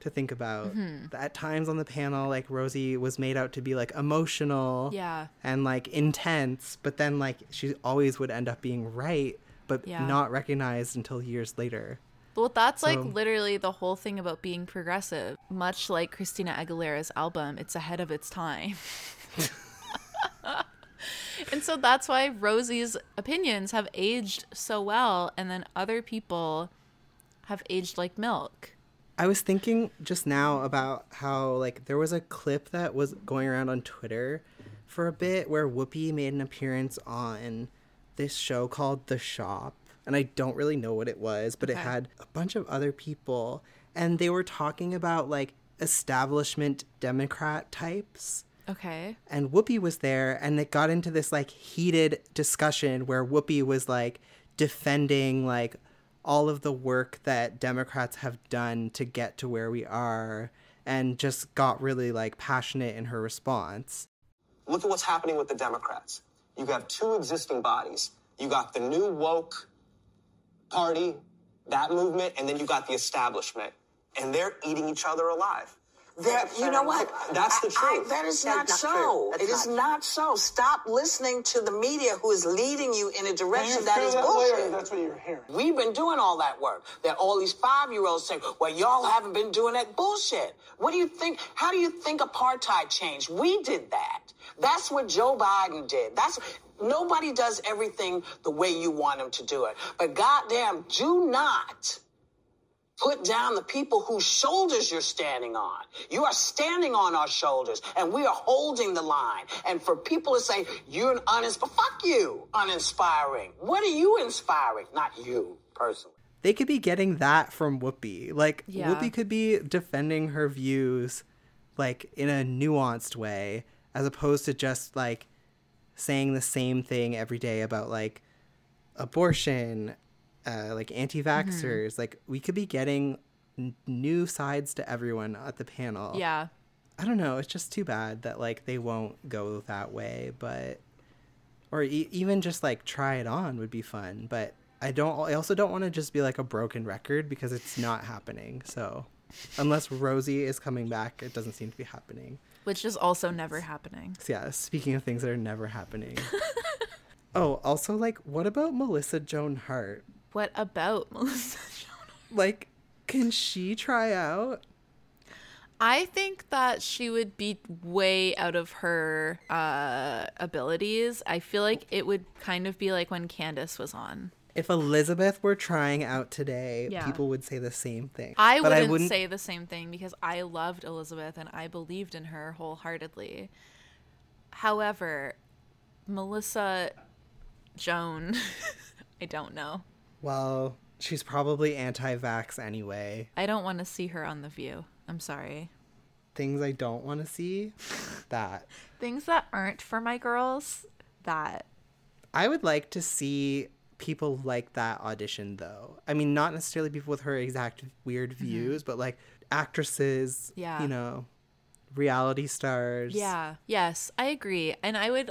to think about. Mm-hmm. At times on the panel, like Rosie was made out to be like emotional Yeah. and like intense, but then like she always would end up being right, but Yeah. not recognized until years later. Well, that's like literally the whole thing about being progressive. Much like Christina Aguilera's album, it's ahead of its time. <laughs> and so that's why Rosie's opinions have aged so well, and then other people have aged like milk. I was thinking just now about how like there was a clip that was going around on Twitter for a bit where Whoopi made an appearance on this show called The Shop, and I don't really know what it was, but it had a bunch of other people, and they were talking about like establishment Democrat types. Okay. and Whoopi was there, and it got into this like heated discussion where Whoopi was like defending like all of the work that Democrats have done to get to where we are, and just got really like passionate in her response. Look at what's happening with the Democrats. You have two existing bodies. You got the new woke party, that movement, and then you got the establishment. And they're eating each other alive. That you know what? That's the I- I- truth. that is not, not so. true. It That's is not not so. Stop listening to the media who is leading you in a direction that is that feel way, bullshit. that's what you're hearing? We've been doing all that work. That all these five year olds say, well, y'all haven't been doing that bullshit. What do you think? How do you think apartheid changed? We did that. That's what Joe Biden did. That's nobody does everything the way you want them to do it. But goddamn, do not put down the people whose shoulders you're standing on. You are standing on our shoulders and we are holding the line. And for people to say, you're an uninspiring, fuck you, uninspiring. What are you inspiring? Not you personally. They could be getting that from Whoopi. Like Yeah. Whoopi could be defending her views like in a nuanced way as opposed to just like saying the same thing every day about like abortion, uh, like anti-vaxxers. Like we could be getting n- new sides to everyone at the panel. Yeah. I don't know. It's just too bad that like they won't go that way, but or e- even just like try it on would be fun. But I don't. I also don't want to just be like a broken record because it's not happening. So unless Rosie is coming back, it doesn't seem to be happening. Which is also never happening. Yeah. Speaking of things that are never happening. <laughs> oh, also like, what about Melissa Joan Hart? What about <laughs> Melissa? Joan Hart? Like, can she try out? I think that she would be way out of her uh, abilities. I feel like it would kind of be like when Candace was on. If Elizabeth were trying out today, Yeah. people would say the same thing. I But wouldn't, say the same thing because I loved Elizabeth and I believed in her wholeheartedly. However, Melissa Joan, <laughs> I don't know. Well, she's probably anti-vax anyway. I don't want to see her on The View. I'm sorry. Things I don't want to see. <laughs> That Things that aren't for my girls, that. I would like to see people like that audition though. I mean, not necessarily people with her exact weird views, but like actresses, Mm-hmm. Yeah. you know, reality stars. Yeah. Yes, I agree. And I would,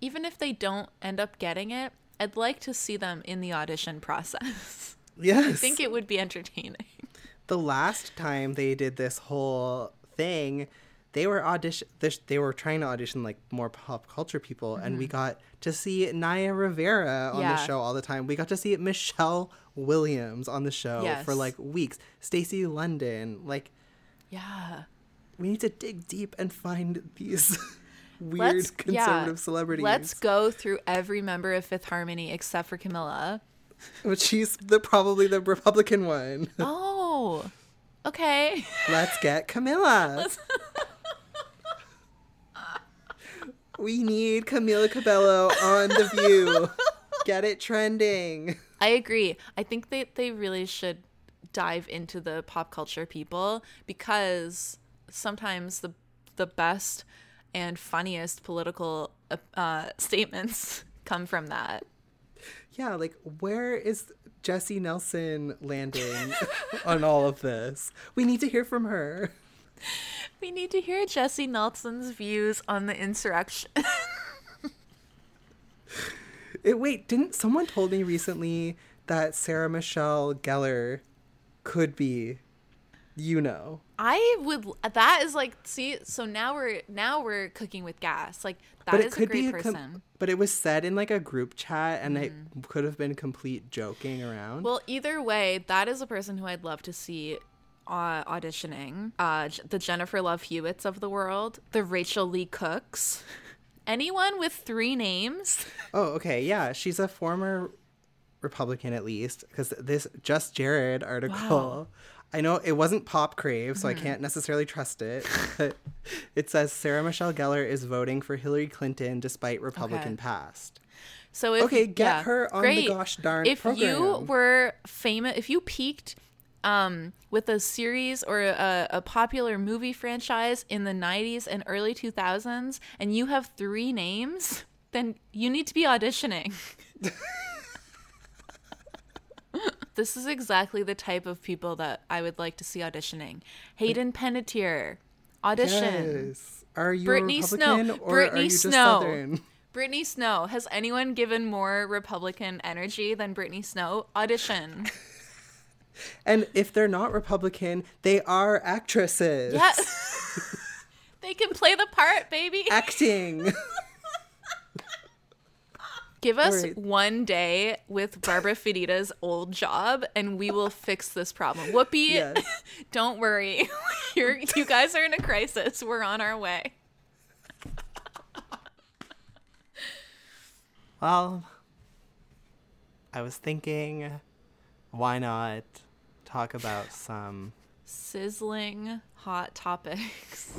even if they don't end up getting it, I'd like to see them in the audition process. <laughs> Yes. I think it would be entertaining. the last time they did this whole thing, they were audition. This, they were trying to audition like more pop culture people, and we got to see Naya Rivera on Mm-hmm. Yeah. the show all the time. We got to see Michelle Williams on the show Yes. for like weeks. Stacy London, like Yeah. we need to dig deep and find these <laughs> weird Let's- conservative yeah. celebrities. Let's go through every member of Fifth Harmony except for Camila. <laughs> But she's the probably the Republican one. <laughs> Oh, okay. Let's get Camila. We need Camila Cabello on The View. <laughs> Get it trending. I agree. I think that they really should dive into the pop culture people because sometimes the the best and funniest political uh, statements <laughs> come from that. Yeah, like where is Jesy Nelson landing <laughs> on all of this? We need to hear from her. We need to hear Jesy Nelson's views on the insurrection. <laughs> It, wait, didn't someone told me recently that Sarah Michelle Gellar could be, you know? I would. That is like, see, so now we're now we're cooking with gas. Like that is a great a person. com- but it was said in like a group chat, and it mm-hmm. could have been complete joking around. Well, either way, that is a person who I'd love to see uh, auditioning. Uh, the Jennifer Love Hewitts of the world, the Rachael Leigh Cooks, anyone with three names. <laughs> Oh, okay. Yeah, she's a former Republican at least because this Just Jared article. Wow. I know it wasn't Pop Crave, so I Mhm. can't necessarily trust it. But it says Sarah Michelle Gellar is voting for Hillary Clinton despite Republican Okay. past. So if, Okay, get yeah, her on the gosh darn If you were famous, if you peaked um, with a series or a, a popular movie franchise in the 90s and early 2000s, and you have three names, <laughs> then you need to be auditioning. <laughs> this is exactly the type of people that I would like to see auditioning. Hayden Panettiere, audition. Yes. Are you Brittany a Snow. Republican or Brittany are you just Snow. Southern? Brittany Snow. Has anyone given more Republican energy than Brittany Snow? Audition. <laughs> And if they're not Republican, they are actresses. Yes. <laughs> they can play the part, baby. Acting. <laughs> Give us Alright. one day with Barbara Fedida's old job and we will fix this problem. Whoopi, Yes. <laughs> don't worry. You're, you guys are in a crisis. We're on our way. Well, I was thinking, why not talk about some Sizzling hot topics.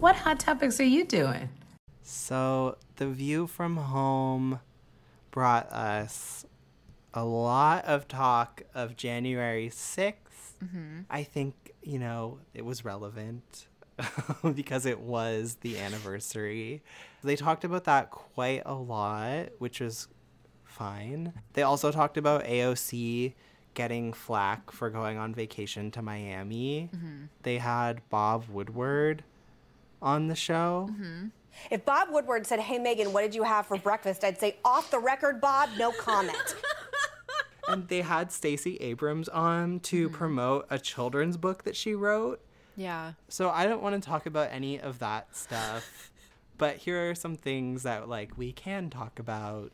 What hot topics are you doing? So, The View from Home brought us a lot of talk of January 6th. Mhm. I think, you know, it was relevant <laughs> because it was the anniversary. They talked about that quite a lot, which was fine. They also talked about AOC getting flack for going on vacation to Miami. Mhm. They had Bob Woodward on the show. If Bob Woodward said, Hey, Meghan, what did you have for breakfast? I'd say, Off the record, Bob, no comment. <laughs> and they had Stacey Abrams on to promote a children's book that she wrote. Yeah. So I don't want to talk about any of that stuff, but here are some things that like we can talk about.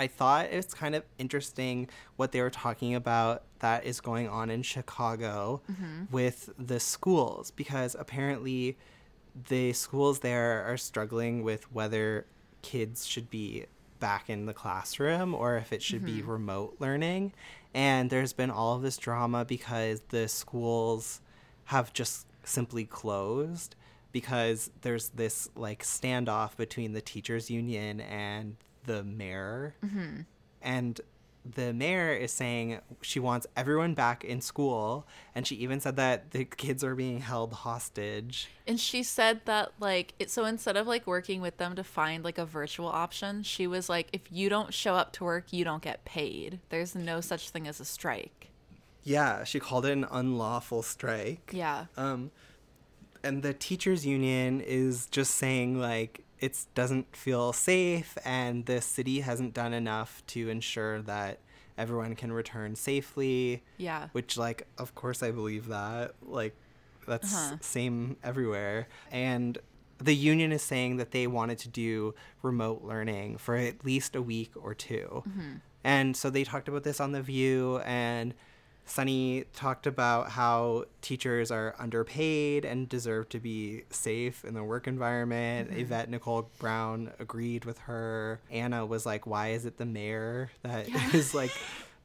I thought it's kind of interesting what they were talking about that is going on in Chicago Mhm. with the schools because apparently the schools there are struggling with whether kids should be back in the classroom or if it should be Mhm. remote learning. And there's been all of this drama because the schools have just simply closed because there's this like standoff between the teachers union and the mayor Mhm. and the mayor is saying she wants everyone back in school and she even said that the kids are being held hostage And she said that like it, so instead of like working with them to find like a virtual option, she was like if you don't show up to work, you don't get paid. There's no such thing as a strike. yeah she called it an unlawful strike Yeah. um and the teachers union is just saying like it doesn't feel safe and the city hasn't done enough to ensure that everyone can return safely Yeah. which like of course i believe that like that's Uh-huh. same everywhere and the union is saying that they wanted to do remote learning for at least a week or 2 Mhm. and so they talked about this on the view and Sunny talked about how teachers are underpaid and deserve to be safe in the work environment. Mhm. Yvette Nicole Brown agreed with her. Ana was like, "Why is it the mayor that <laughs> is Yeah. like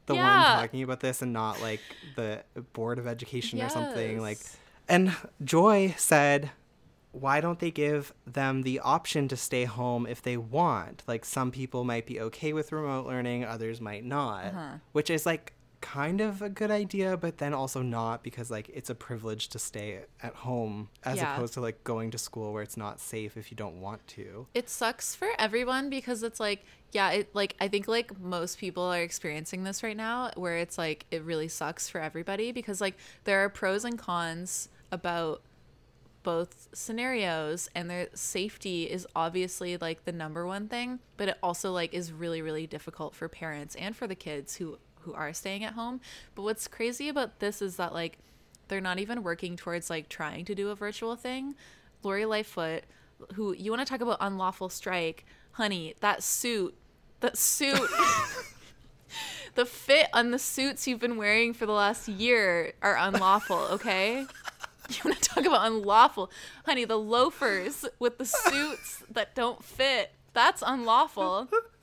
the Yeah. one talking about this and not like the board of education or something?" Like, and Joy said, why don't they give them the option to stay home if they want? Like some people might be okay with remote learning, others might not. Uh-huh. Which is like kind of a good idea, but then also not because like it's a privilege to stay at home as Yeah. opposed to like going to school where it's not safe if you don't want to. It sucks for everyone because it's like, yeah, it like I think like most people are experiencing this right now where it's like it really sucks for everybody because like there are pros and cons about both scenarios and their safety is obviously like the number one thing, but it also like is really really difficult for parents and for the kids who who are staying at home. But what's crazy about this is that like they're not even working towards like trying to do a virtual thing. Lori Lightfoot, who you want to talk about unlawful strike, honey, that suit, that suit, <laughs> the fit on the suits you've been wearing for the last year are unlawful, okay? You want to talk about unlawful, honey, the loafers with the suits that don't fit, that's unlawful. <laughs>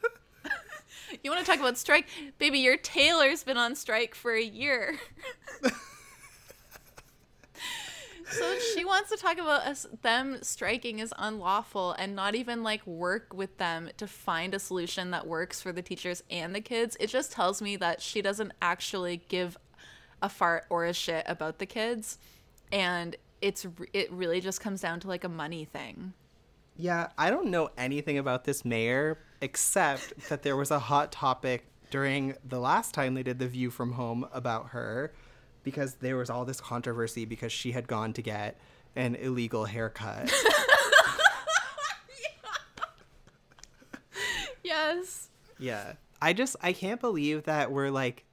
You want to talk about strike? Baby, your tailor's been on strike for a year. <laughs> so she wants to talk about us them striking is unlawful and not even like work with them to find a solution that works for the teachers and the kids. It just tells me that she doesn't actually give a fart or a shit about the kids and it's it really just comes down to like a money thing. Yeah, I don't know anything about this mayor except that there was a hot topic during the last time they did the view from home about her because there was all this controversy because she had gone to get an illegal haircut. <laughs> Yes. yeah. I just I can't believe that we're like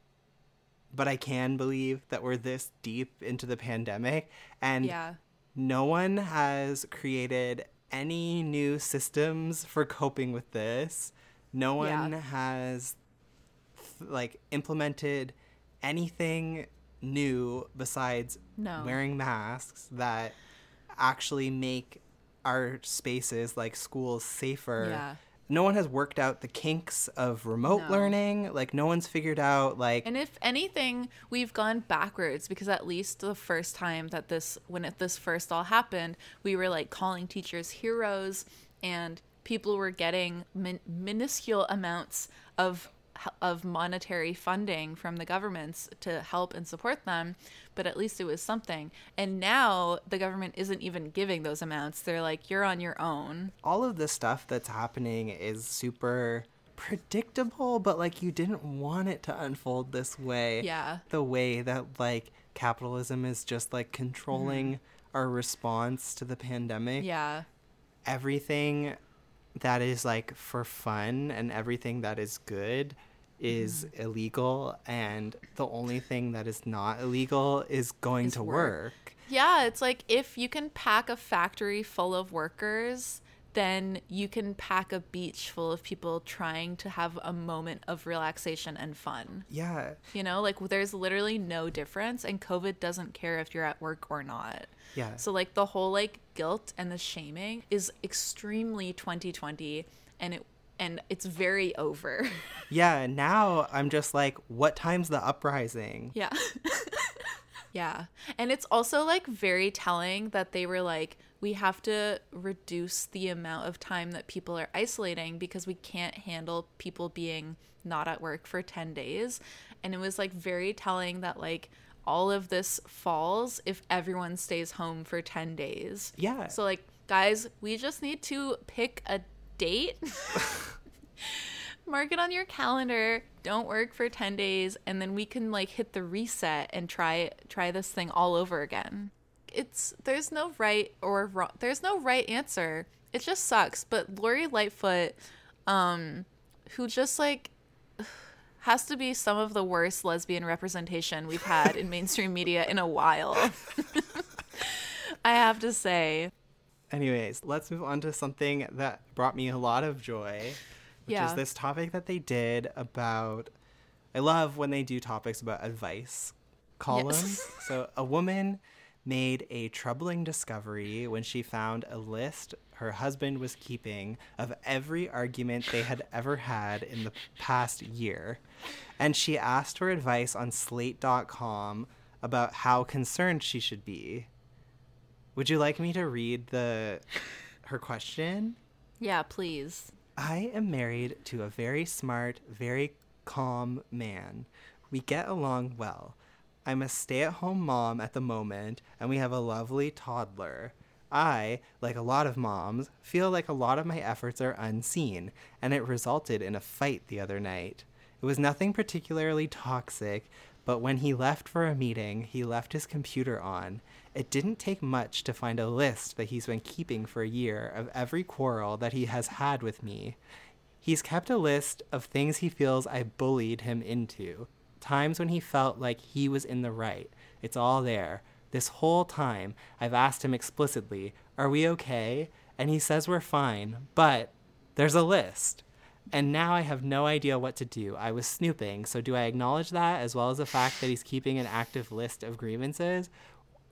but I can believe that we're this deep into the pandemic and Yeah. no one has created any new systems for coping with this. No one Yeah. has like implemented anything new besides No. wearing masks that actually make our spaces like schools safer. Yeah. No one has worked out the kinks of remote No. learning. Like no one's figured out like And if anything, we've gone backwards because at least the first time that this, when it, this first all happened, we were like calling teachers heroes and people were getting min- minuscule amounts of of monetary funding from the governments to help and support them but at least it was something and now the government isn't even giving those amounts they're like you're on your own all of this stuff that's happening is super predictable, but like you didn't want it to unfold this way. Yeah. The way that like capitalism is just like controlling mm-hmm. our response to the pandemic. yeah Everything that is like for fun and everything that is good is mm-hmm. illegal and the only thing that is not illegal is going Is to work. work. Yeah, it's like if you can pack a factory full of workers, then you can pack a beach full of people trying to have a moment of relaxation and fun. Yeah. You know, like there's literally no difference, and COVID doesn't care if you're at work or not. Yeah. So, like, the whole like guilt and the shaming is extremely 2020, and it and it's very over. <laughs> Yeah, now I'm just like what time's the uprising? Yeah. <laughs> yeah. And it's also like very telling that they were like, we have to reduce the amount of time that people are isolating because we can't handle people being not at work for 10 days. And it was like very telling that like all of this falls if everyone stays home for 10 days. Yeah. So like guys, we just need to pick a date. Mark it on your calendar. Don't work for 10 days and then we can like hit the reset and try try this thing all over again. It's there's no right or wrong. There's no right answer. It just sucks, but Lori Lightfoot um who just like has to be some of the worst lesbian representation we've had in mainstream media in a while. <laughs> I have to say. Anyways, let's move on to something that brought me a lot of joy, which Yeah. is this topic that they did about. I love when they do topics about advice columns. <laughs> So, a woman made a troubling discovery when she found a list her husband was keeping of every argument they had ever had in the past year. And she asked for advice on slate.com about how concerned she should be. Would you like me to read the her question? Yeah, please. I am married to a very smart, very calm man. We get along well. I'm a stay at home mom at the moment, and we have a lovely toddler. I, like a lot of moms, feel like a lot of my efforts are unseen, and it resulted in a fight the other night. It was nothing particularly toxic, but when he left for a meeting, he left his computer on. It didn't take much to find a list that he's been keeping for a year of every quarrel that he has had with me. He's kept a list of things he feels I bullied him into, times when he felt like he was in the right. It's all there. This whole time, I've asked him explicitly, Are we okay? And he says we're fine, but there's a list. And now I have no idea what to do. I was snooping, so do I acknowledge that as well as the fact that he's keeping an active list of grievances?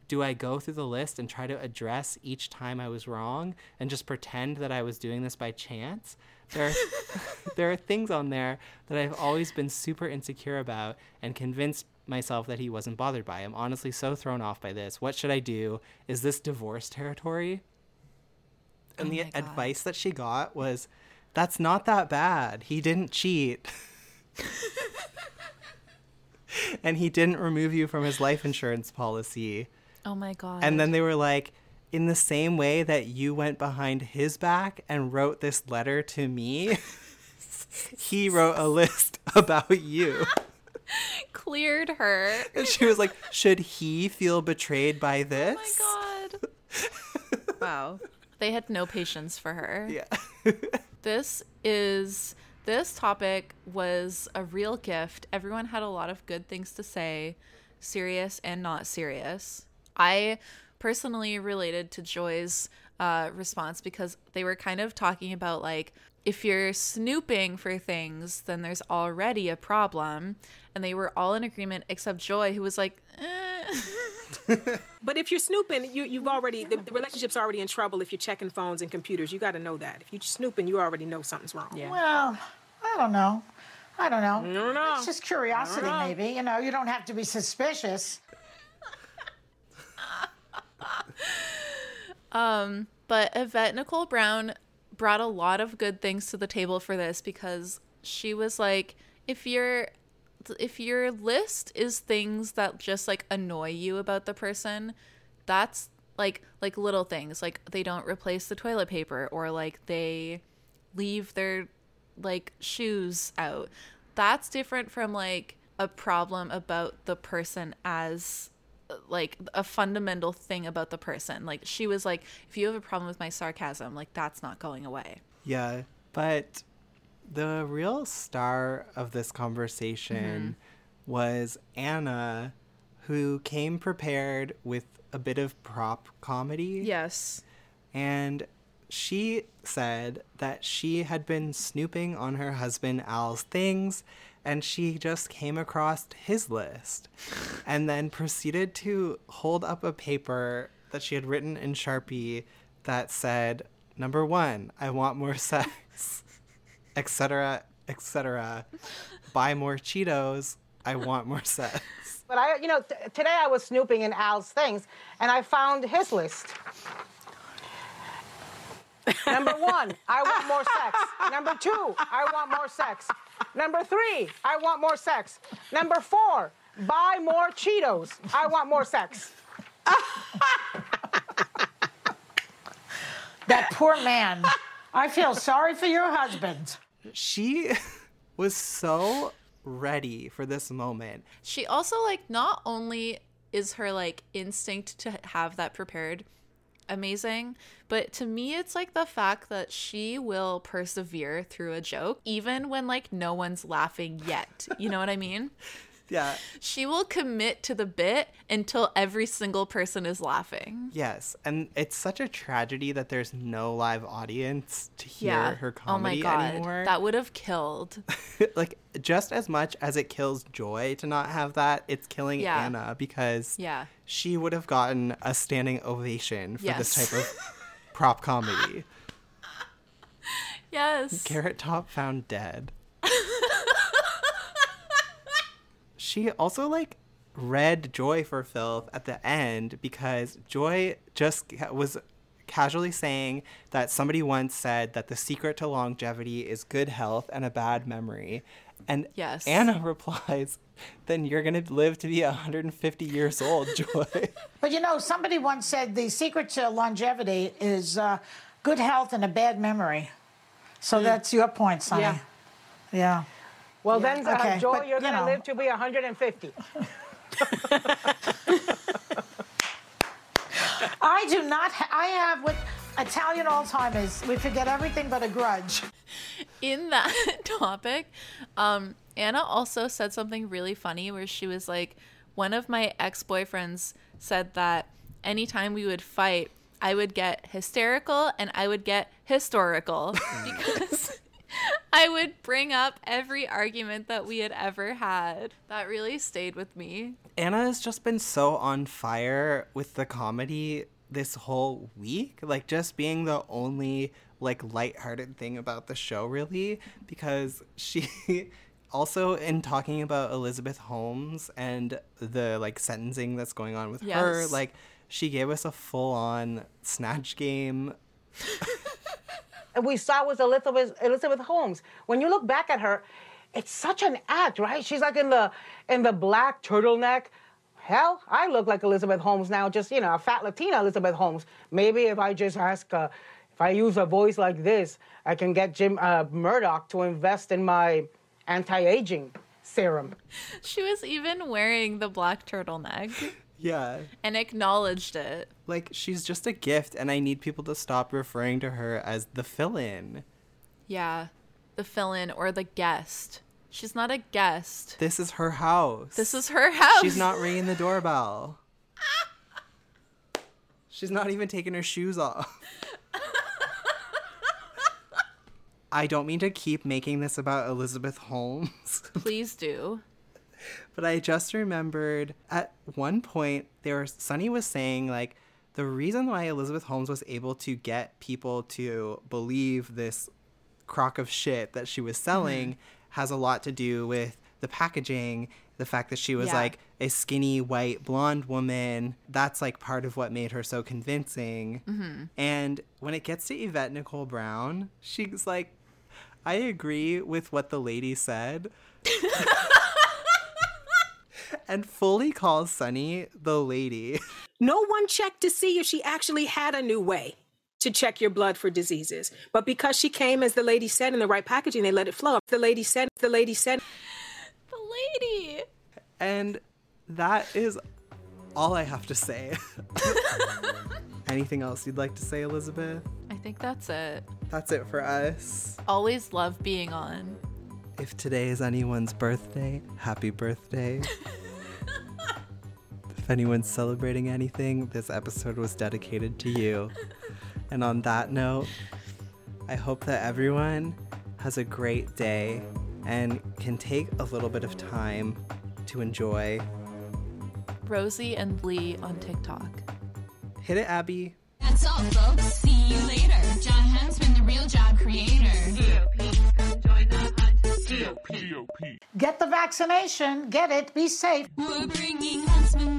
Do I go through the list and try to address each time I was wrong and just pretend that I was doing this by chance? There are, <laughs> there are things on there that I've always been super insecure about and convinced myself that he wasn't bothered by. I'm honestly so thrown off by this. What should I do? Is this divorce territory? Oh and the advice that she got was that's not that bad. He didn't cheat. <laughs> and he didn't remove you from his life insurance policy. Oh my god. And then they were like, in the same way that you went behind his back and wrote this letter to me, <laughs> he wrote a list <laughs> about you. <laughs> cleared her. And she was like, should he feel betrayed by this? Oh my god. wow. They had no patience for her. Yeah. this is this topic was a real gift. Everyone had a lot of good things to say, serious and not serious. I personally related to Joy's uh, response because they were kind of talking about like if you're snooping for things, then there's already a problem. And they were all in agreement except Joy, who was like, eh. <laughs> But if you're snooping, you, you've already, the, the relationship's already in trouble if you're checking phones and computers. You got to know that. If you're snooping, you already know something's wrong. Yeah. Well, I don't know. I don't know. I don't know. It's just curiosity, I don't know. maybe. You know, you don't have to be suspicious. Um, but Yvette Nicole Brown brought a lot of good things to the table for this because she was like, if your if your list is things that just like annoy you about the person, that's like like little things like they don't replace the toilet paper or like they leave their like shoes out. That's different from like a problem about the person as like a fundamental thing about the person. Like she was like, if you have a problem with my sarcasm, like that's not going away. Yeah, but the real star of this conversation mm-hmm. was Ana, who came prepared with a bit of prop comedy. Yes. And she said that she had been snooping on her husband Al's things and she just came across his list and then proceeded to hold up a paper that she had written in Sharpie that said, Number one, I want more <laughs> sex, etc., etc. Buy more Cheetos. I want more sex. But I, you know, today I was snooping in Al's things, and I found his list. Number one, I want more sex. Number two, I want more sex. Number three, I want more sex. Number four, buy more Cheetos. I want more sex. <laughs> That poor man. I feel sorry for your husband. She <laughs> was so ready for this moment. She also like not only is her like instinct to have that prepared amazing, but to me it's like the fact that she will persevere through a joke even when like no one's laughing yet. You know what I mean? <laughs> Yeah. She will commit to the bit until every single person is laughing. Yes, and it's such a tragedy that there's no live audience to hear yeah. her oh my comedy god. anymore. That would have killed. <laughs> like just as much as it kills Joy to not have that, it's killing Yeah. Ana because Yeah. she would have gotten a standing ovation for this type of <laughs> prop comedy. Yes. Carrot Top found dead. <laughs> she also like read Joy for filth at the end because Joy just was casually saying that somebody once said that the secret to longevity is good health and a bad memory. And Yes. Ana <laughs> replies, then you're going to live to be 150 years old, Joy. <laughs> But you know, somebody once said the secret to longevity is uh, good health and a bad memory. So that's your point, Sunny. Yeah. Yeah. Well, Yeah. then, uh, Okay, Joy, but, you're you going to live to be 150. <laughs> I do not. Ha- I have what Italian Alzheimer's. We forget everything but a grudge. in that <laughs> topic, um, Ana also said something really funny where she was like, one of my ex boyfriends said that anytime we would fight, I would get hysterical and I would get historical <laughs> because I would bring up every argument that we had ever had. That really stayed with me. Ana has just been so on fire with the comedy this whole week. Like, just being the only, like, lighthearted thing about the show, really. Because she <laughs> also, in talking about Elizabeth Holmes and the, like, sentencing that's going on with her, like, she gave us a full on snatch game. <laughs> We saw was Elizabeth Elizabeth Holmes. When you look back at her, it's such an act, right? She's like in the in the black turtleneck. Hell, I look like Elizabeth Holmes now, just you know, a fat Latina Elizabeth Holmes. Maybe if I just ask, uh, if I use a voice like this, I can get Jim uh, Murdoch to invest in my anti-aging serum. She was even wearing the black turtleneck Yeah. and acknowledged it. Like, she's just a gift, and I need people to stop referring to her as the fill in. Yeah, the fill in or the guest. She's not a guest. This is her house. This is her house. She's not ringing the doorbell. She's not even taking her shoes off. <laughs> I don't mean to keep making this about Elizabeth Holmes, Please do. But I just remembered at one point there was Sunny was saying like the reason why Elizabeth Holmes was able to get people to believe this crock of shit that she was selling has a lot to do with the packaging, the fact that she was Yeah. like a skinny white blonde woman. That's like part of what made her so convincing. Mhm. And when it gets to Yvette Nicole Brown, she's like, I agree with what the lady said. <laughs> and fully calls Sunny the lady. No one checked to see if she actually had a new way to check your blood for diseases. But because she came, as the lady said, in the right packaging, they let it flow. The lady said, the lady said, The lady. And that is all I have to say. <laughs> Anything else you'd like to say, Elizabeth? I think that's it. That's it for us. Always love being on. If today is anyone's birthday, happy birthday. <laughs> if anyone's celebrating anything, this episode was dedicated to you. And on that note, I hope that everyone has a great day and can take a little bit of time to enjoy. Rosie and Lee on TikTok. Hit it, Abby. That's all, folks. See you later. Jon Huntsman, the real job creator. Get the vaccination. Get it. Be safe. We're bringing Huntsman